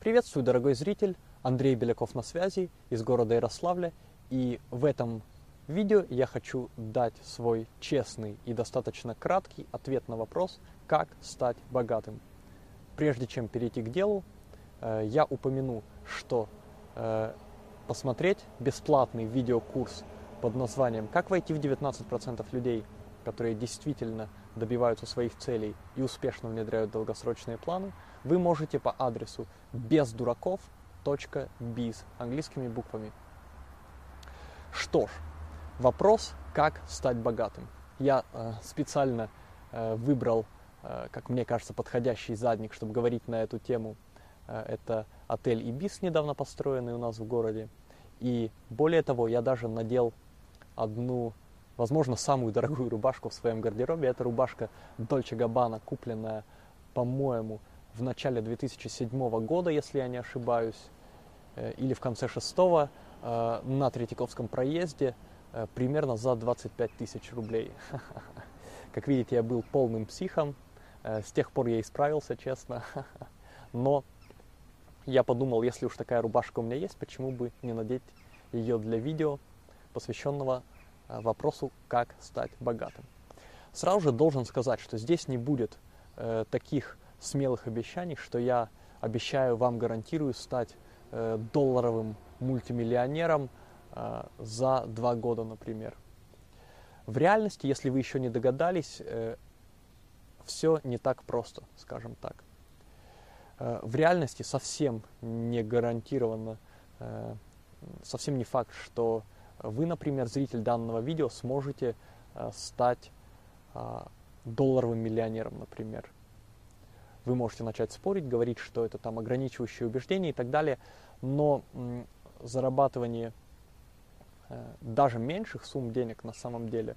Приветствую, дорогой зритель! Андрей Беляков на связи из города Ярославля. И в этом видео я хочу дать свой честный и достаточно краткий ответ на вопрос, как стать богатым. Прежде чем перейти к делу, э, я упомяну, что э, посмотреть бесплатный видеокурс под названием «Как войти в 19% людей», которые действительно добиваются своих целей и успешно внедряют долгосрочные планы, вы можете по адресу бездураков.biz английскими буквами. Что ж, вопрос, как стать богатым. Я э, специально э, выбрал, э, как мне кажется, подходящий задник, чтобы говорить на эту тему. Э, это отель Ибис, недавно построенный у нас в городе. И более того, я даже надел одну возможно, самую дорогую рубашку в своем гардеробе. Это рубашка Dolce Gabbana, купленная, по-моему, в начале 2007 года, если я не ошибаюсь, э, или в конце шестого э, на Третьяковском проезде, э, примерно за 25 тысяч рублей. Как видите, я был полным психом. С тех пор я исправился, честно. Но я подумал, если уж такая рубашка у меня есть, почему бы не надеть ее для видео, посвященного вопросу, как стать богатым. Сразу же должен сказать, что здесь не будет э, таких смелых обещаний, что я обещаю вам, гарантирую стать э, долларовым мультимиллионером э, за два года, например. В реальности, если вы еще не догадались, э, все не так просто, скажем так. Э, в реальности совсем не гарантированно, э, совсем не факт, что вы, например, зритель данного видео, сможете э, стать э, долларовым миллионером, например. Вы можете начать спорить, говорить, что это там ограничивающие убеждения и так далее, но зарабатывание э, даже меньших сумм денег на самом деле,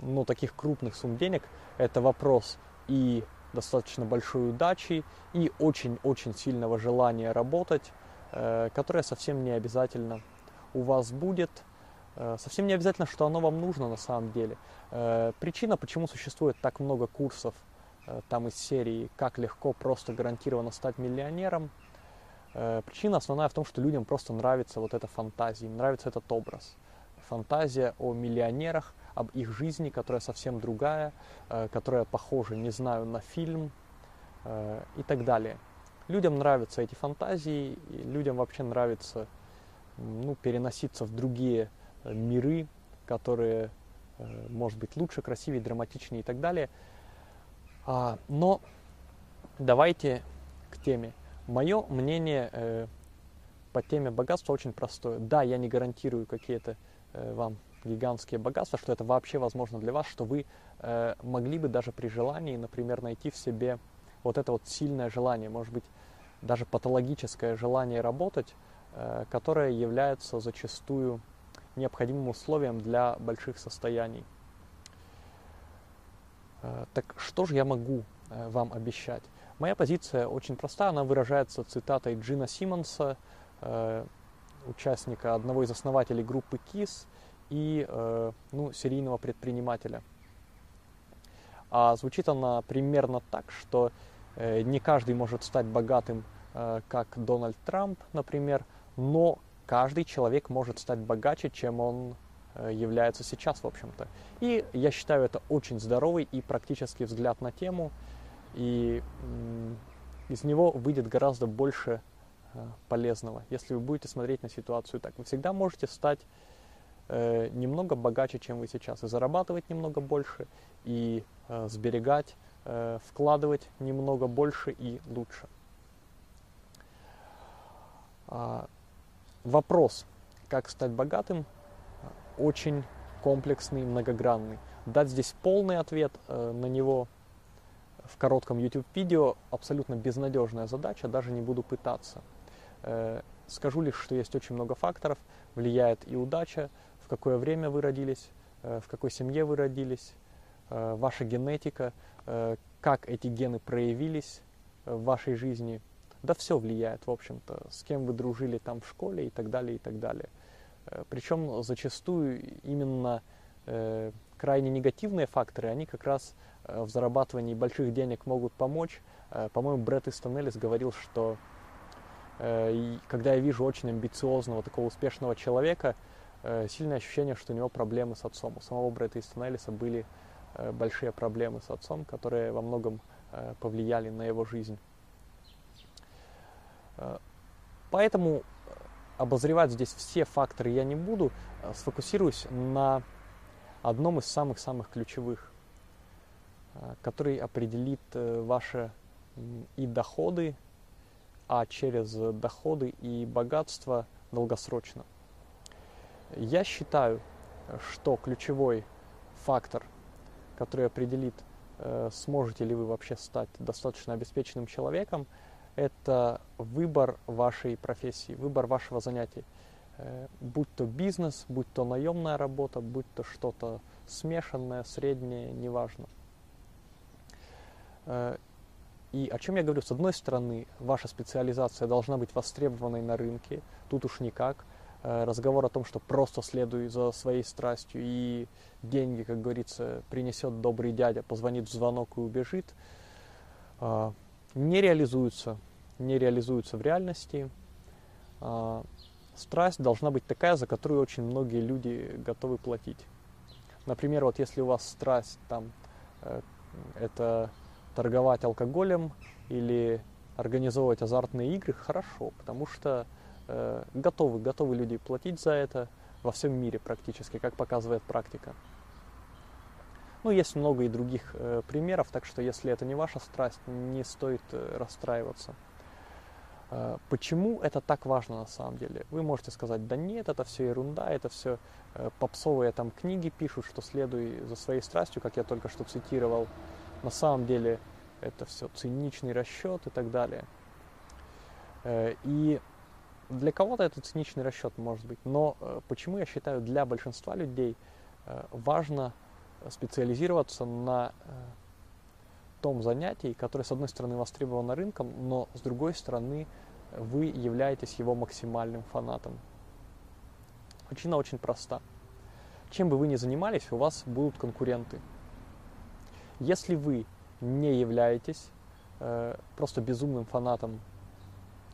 ну, таких крупных сумм денег, это вопрос и достаточно большой удачи, и очень-очень сильного желания работать, которое совсем не обязательно у вас будет. Э, совсем не обязательно, что оно вам нужно на самом деле. Э, причина, почему существует так много курсов э, там из серии «Как легко просто гарантированно стать миллионером», причина основная в том, что людям просто нравится вот эта фантазия, им нравится этот образ. Фантазия о миллионерах, об их жизни, которая совсем другая, которая похожа, не знаю, на фильм и так далее. Людям нравятся эти фантазии, людям вообще нравится ну, переноситься в другие э, миры, которые, э, может быть, лучше, красивее, драматичнее и так далее. А, но давайте к теме. Мое мнение э, по теме богатства очень простое. Да, я не гарантирую какие-то вам гигантские богатства, что это вообще возможно для вас, что вы могли бы даже при желании, например, найти в себе вот это вот сильное желание, может быть, даже патологическое желание работать, Э, которая является зачастую необходимым условием для больших состояний. Э, так что же я могу э, вам обещать? Моя позиция очень простая, она выражается цитатой Джина Симмонса, участника одного из основателей группы KISS и ну, серийного предпринимателя. А звучит она примерно так, что не каждый может стать богатым, как Дональд Трамп, например, но каждый человек может стать богаче, чем он э, является сейчас, в общем-то. И я считаю это очень здоровый и практический взгляд на тему, и из него выйдет гораздо больше э, полезного, если вы будете смотреть на ситуацию так. Вы всегда можете стать э, немного богаче, чем вы сейчас, и зарабатывать немного больше, и сберегать, вкладывать немного больше и лучше. Вопрос, как стать богатым, очень комплексный, многогранный. Дать здесь полный ответ э, на него в коротком YouTube-видео абсолютно безнадежная задача, даже не буду пытаться. Э, скажу лишь, что есть очень много факторов, влияет и удача, в какое время вы родились, э, в какой семье вы родились, ваша генетика, как эти гены проявились в вашей жизни – да все влияет, в общем-то, с кем вы дружили там в школе и так далее, и так далее. Э, Причем зачастую именно э, крайне негативные факторы, они как раз в зарабатывании больших денег могут помочь. По-моему, Брэд Истон говорил, что когда я вижу очень амбициозного, такого успешного человека, сильное ощущение, что у него проблемы с отцом. У самого Брэда Истон Эллиса были большие проблемы с отцом, которые во многом повлияли на его жизнь. Поэтому обозревать здесь все факторы я не буду, э, сфокусируюсь на одном из самых-самых ключевых, э, который определит э, ваши и доходы, а через доходы и богатство долгосрочно. Я считаю, что ключевой фактор, который определит, сможете ли вы вообще стать достаточно обеспеченным человеком, это выбор вашей профессии, выбор вашего занятия. Э, будь то бизнес, будь то наемная работа, будь то что-то смешанное, среднее, неважно. Э, и о чем я говорю? С одной стороны, ваша специализация должна быть востребованной на рынке, тут уж никак. Э, разговор о том, что просто следуй за своей страстью и деньги, как говорится, принесет добрый дядя, позвонит в звонок и убежит, не реализуются, не реализуются в реальности. А, страсть должна быть такая, за которую очень многие люди готовы платить. Например, вот если у вас страсть там э, это торговать алкоголем или организовывать азартные игры, хорошо, потому что э, готовы, готовы люди платить за это во всем мире практически, как показывает практика. Ну, есть много и других э, примеров, так что если это не ваша страсть, не стоит э, расстраиваться. Э, почему это так важно на самом деле? Вы можете сказать, да нет, это все ерунда, это все э, попсовые там книги пишут, что следуй за своей страстью, как я только что цитировал. На самом деле это все циничный расчет и так далее. Э, и для кого-то это циничный расчет может быть, но почему я считаю для большинства людей важно специализироваться на э, том занятии, которое, с одной стороны, востребовано рынком, но, с другой стороны, вы являетесь его максимальным фанатом. Причина очень проста. Чем бы вы ни занимались, у вас будут конкуренты. Если вы не являетесь э, просто безумным фанатом,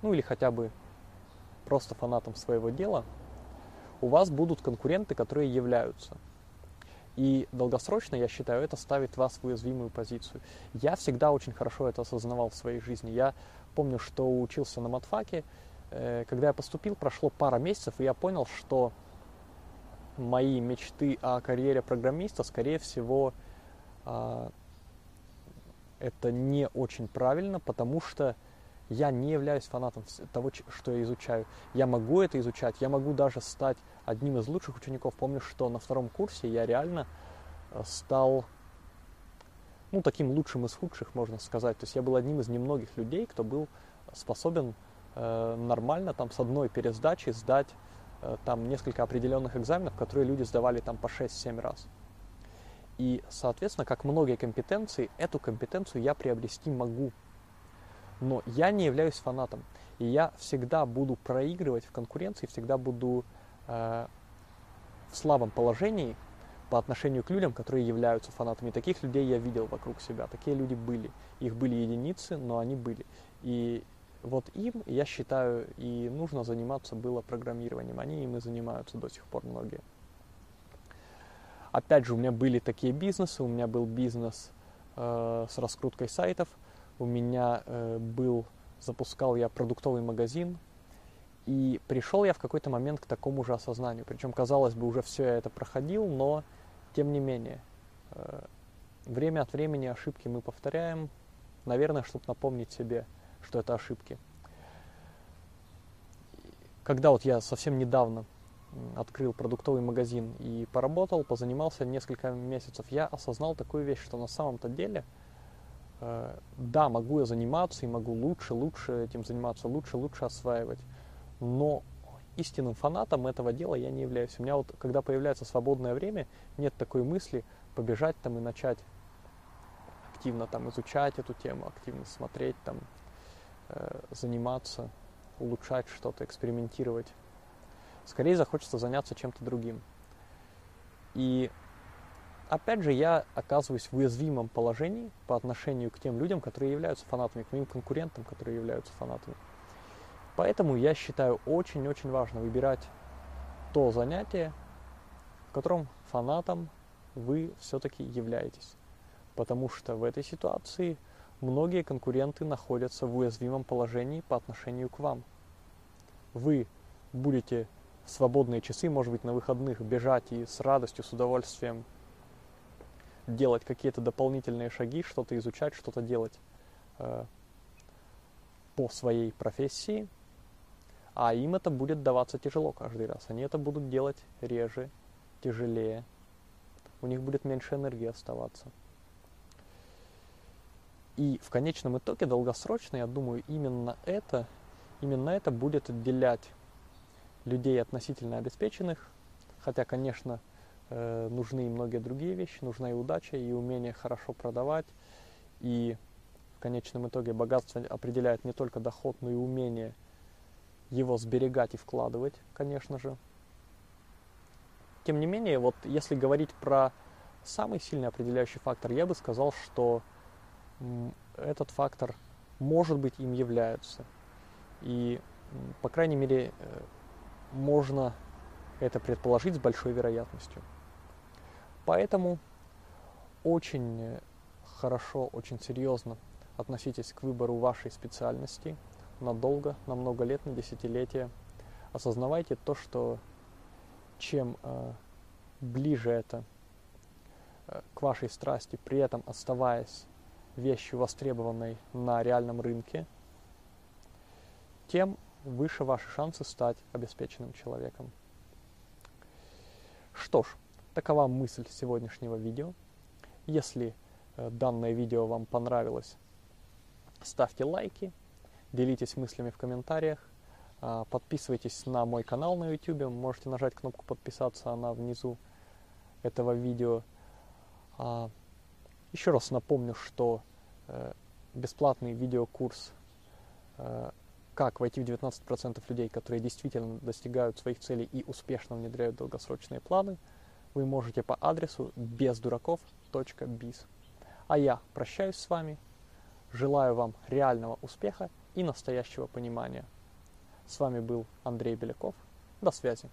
ну или хотя бы просто фанатом своего дела, у вас будут конкуренты, которые являются – и долгосрочно, я считаю, это ставит вас в уязвимую позицию. Я всегда очень хорошо это осознавал в своей жизни. Я помню, что учился на матфаке. Э, когда я поступил, прошло пара месяцев, и я понял, что мои мечты о карьере программиста, скорее всего, а, это не очень правильно, потому что я не являюсь фанатом того, что я изучаю. Я могу это изучать, я могу даже стать одним из лучших учеников. Помню, что на втором курсе я реально э, стал ну, таким лучшим из худших, можно сказать. То есть я был одним из немногих людей, кто был способен э, нормально там с одной пересдачи сдать э, там несколько определенных экзаменов, которые люди сдавали там по 6-7 раз. И, соответственно, как многие компетенции, эту компетенцию я приобрести могу но я не являюсь фанатом. И я всегда буду проигрывать в конкуренции, всегда буду э, в слабом положении по отношению к людям, которые являются фанатами. Таких людей я видел вокруг себя, такие люди были. Их были единицы, но они были. И вот им, я считаю, и нужно заниматься было программированием. Они им и занимаются до сих пор многие. Опять же, у меня были такие бизнесы. У меня был бизнес э, с раскруткой сайтов – у меня э, был, запускал я продуктовый магазин, и пришел я в какой-то момент к такому же осознанию. Причем, казалось бы, уже все я это проходил, но тем не менее, э, время от времени ошибки мы повторяем, наверное, чтобы напомнить себе, что это ошибки. Когда вот я совсем недавно открыл продуктовый магазин и поработал, позанимался несколько месяцев, я осознал такую вещь, что на самом-то деле – да, могу я заниматься и могу лучше, лучше этим заниматься, лучше, лучше осваивать, но истинным фанатом этого дела я не являюсь. У меня вот, когда появляется свободное время, нет такой мысли побежать там и начать активно там изучать эту тему, активно смотреть там, э, заниматься, улучшать что-то, экспериментировать. Скорее захочется заняться чем-то другим. И опять же, я оказываюсь в уязвимом положении по отношению к тем людям, которые являются фанатами, к моим конкурентам, которые являются фанатами. Поэтому я считаю очень-очень важно выбирать то занятие, в котором фанатом вы все-таки являетесь. Потому что в этой ситуации многие конкуренты находятся в уязвимом положении по отношению к вам. Вы будете в свободные часы, может быть, на выходных бежать и с радостью, с удовольствием делать какие-то дополнительные шаги, что-то изучать, что-то делать э, по своей профессии, а им это будет даваться тяжело каждый раз. Они это будут делать реже, тяжелее. У них будет меньше энергии оставаться. И в конечном итоге, долгосрочно, я думаю, именно это, именно это будет отделять людей относительно обеспеченных, хотя, конечно, нужны и многие другие вещи, нужна и удача, и умение хорошо продавать, и в конечном итоге богатство определяет не только доход, но и умение его сберегать и вкладывать, конечно же. Тем не менее, вот если говорить про самый сильный определяющий фактор, я бы сказал, что этот фактор может быть им является. И, по крайней мере, э, можно это предположить с большой вероятностью. Поэтому очень хорошо, очень серьезно относитесь к выбору вашей специальности надолго, на много лет, на десятилетия. Осознавайте то, что чем э, ближе это э, к вашей страсти, при этом оставаясь вещью востребованной на реальном рынке, тем выше ваши шансы стать обеспеченным человеком. Что ж, такова мысль сегодняшнего видео. Если э, данное видео вам понравилось, ставьте лайки, делитесь мыслями в комментариях, э, подписывайтесь на мой канал на YouTube, можете нажать кнопку подписаться, она внизу этого видео. А, еще раз напомню, что э, бесплатный видеокурс э, как войти в 19% людей, которые действительно достигают своих целей и успешно внедряют долгосрочные планы, вы можете по адресу бездураков.biz. А я прощаюсь с вами, желаю вам реального успеха и настоящего понимания. С вами был Андрей Беляков. До связи.